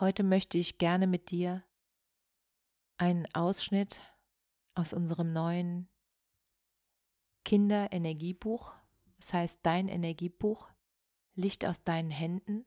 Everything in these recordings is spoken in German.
Heute möchte ich gerne mit dir einen Ausschnitt aus unserem neuen Kinderenergiebuch, das heißt Dein Energiebuch, Licht aus deinen Händen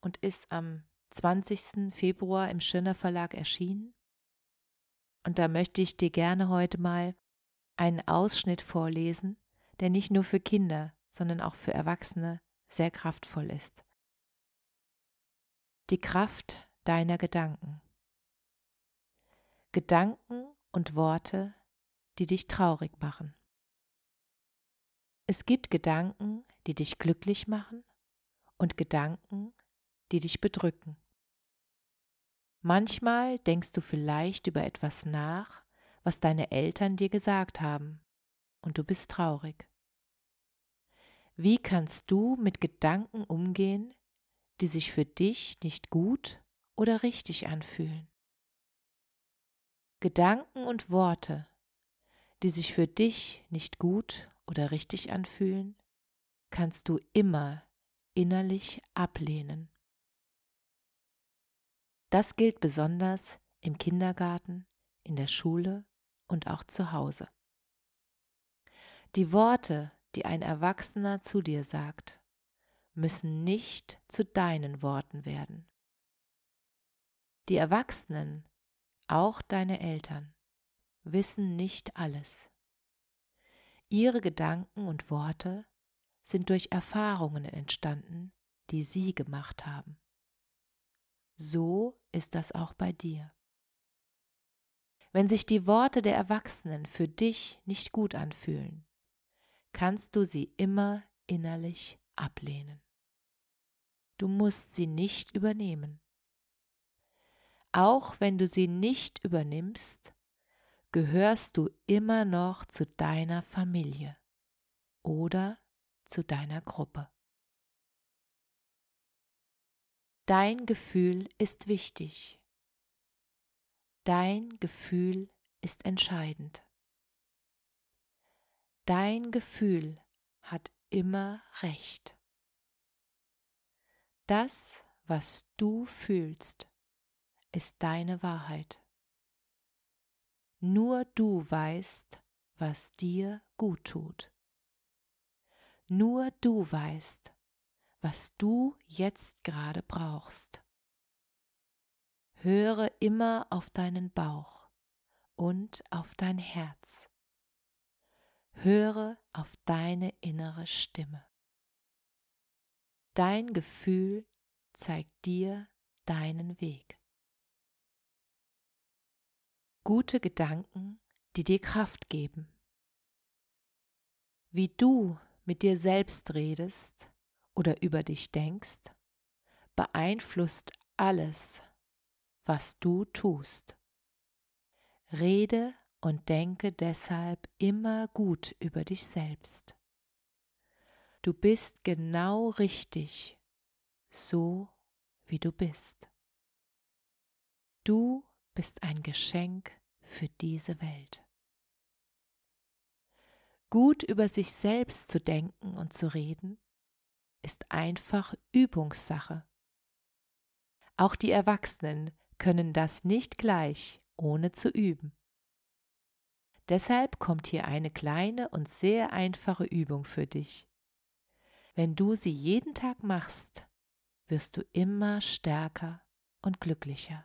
und ist am 20. Februar im Schirner Verlag erschienen. Und da möchte ich dir gerne heute mal einen Ausschnitt vorlesen, der nicht nur für Kinder, sondern auch für Erwachsene sehr kraftvoll ist. Die Kraft deiner Gedanken. Gedanken und Worte, die dich traurig machen. Es gibt Gedanken, die dich glücklich machen und Gedanken, die dich bedrücken. Manchmal denkst du vielleicht über etwas nach, was deine Eltern dir gesagt haben, und du bist traurig. Wie kannst du mit Gedanken umgehen, die sich für dich nicht gut oder richtig anfühlen? Gedanken und Worte, die sich für dich nicht gut oder richtig anfühlen, kannst du immer innerlich ablehnen. Das gilt besonders im Kindergarten, in der Schule und auch zu Hause. Die Worte, die ein Erwachsener zu dir sagt, müssen nicht zu deinen Worten werden. Die Erwachsenen, auch deine Eltern, wissen nicht alles. Ihre Gedanken und Worte sind durch Erfahrungen entstanden, die sie gemacht haben. So ist das auch bei dir. Wenn sich die Worte der Erwachsenen für dich nicht gut anfühlen, kannst du sie immer innerlich ablehnen. Du musst sie nicht übernehmen. Auch wenn du sie nicht übernimmst, gehörst du immer noch zu deiner Familie oder zu deiner Gruppe. Dein Gefühl ist wichtig. Dein Gefühl ist entscheidend. Dein Gefühl hat immer Recht. Das, was du fühlst, ist deine Wahrheit. Nur du weißt, was dir gut tut. Nur du weißt, was du jetzt gerade brauchst. Höre immer auf deinen Bauch und auf dein Herz. Höre auf deine innere Stimme. Dein Gefühl zeigt dir deinen Weg gute Gedanken, die dir Kraft geben. Wie du mit dir selbst redest oder über dich denkst, beeinflusst alles, was du tust. Rede und denke deshalb immer gut über dich selbst. Du bist genau richtig, so wie du bist. Du bist ein Geschenk für diese Welt. Gut über sich selbst zu denken und zu reden, ist einfach Übungssache. Auch die Erwachsenen können das nicht gleich, ohne zu üben. Deshalb kommt hier eine kleine und sehr einfache Übung für dich. Wenn du sie jeden Tag machst, wirst du immer stärker und glücklicher.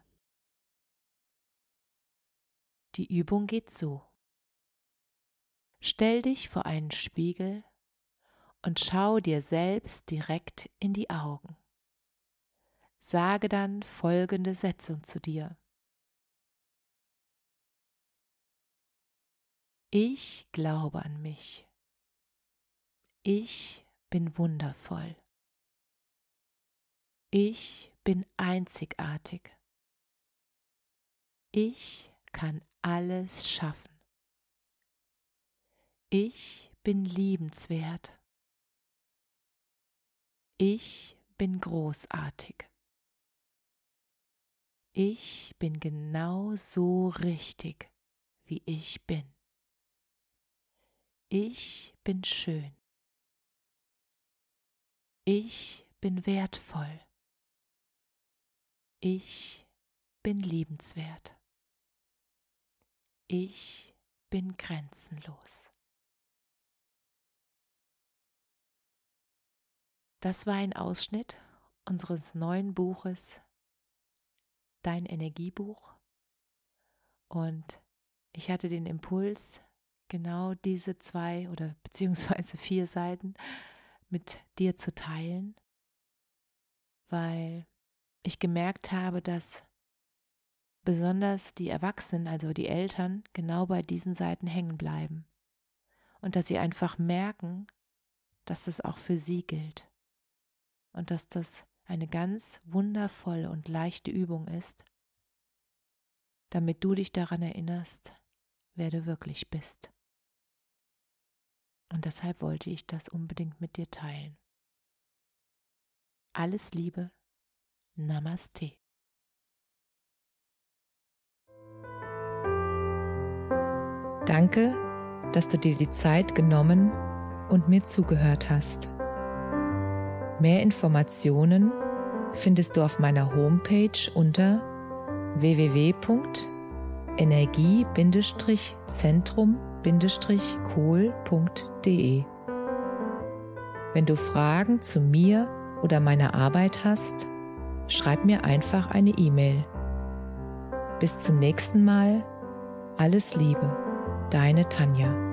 Die Übung geht so. Stell dich vor einen Spiegel und schau dir selbst direkt in die Augen. Sage dann folgende Sätze zu dir. Ich glaube an mich. Ich bin wundervoll. Ich bin einzigartig. Ich kann alles schaffen. Ich bin liebenswert. Ich bin großartig. Ich bin genau so richtig, wie ich bin. Ich bin schön. Ich bin wertvoll. Ich bin liebenswert. Ich bin grenzenlos. Das war ein Ausschnitt unseres neuen Buches Dein Energiebuch und ich hatte den Impuls, genau diese zwei oder beziehungsweise vier Seiten mit dir zu teilen, weil ich gemerkt habe, dass besonders die Erwachsenen, also die Eltern, genau bei diesen Seiten hängen bleiben und dass sie einfach merken, dass das auch für sie gilt und dass das eine ganz wundervolle und leichte Übung ist, damit du dich daran erinnerst, wer du wirklich bist. Und deshalb wollte ich das unbedingt mit dir teilen. Alles Liebe, Namaste. Danke, dass du dir die Zeit genommen und mir zugehört hast. Mehr Informationen findest du auf meiner Homepage unter www.energie-zentrum.com kohl.de. Wenn du Fragen zu mir oder meiner Arbeit hast, schreib mir einfach eine E-Mail. Bis zum nächsten Mal. Alles Liebe, deine Tanja.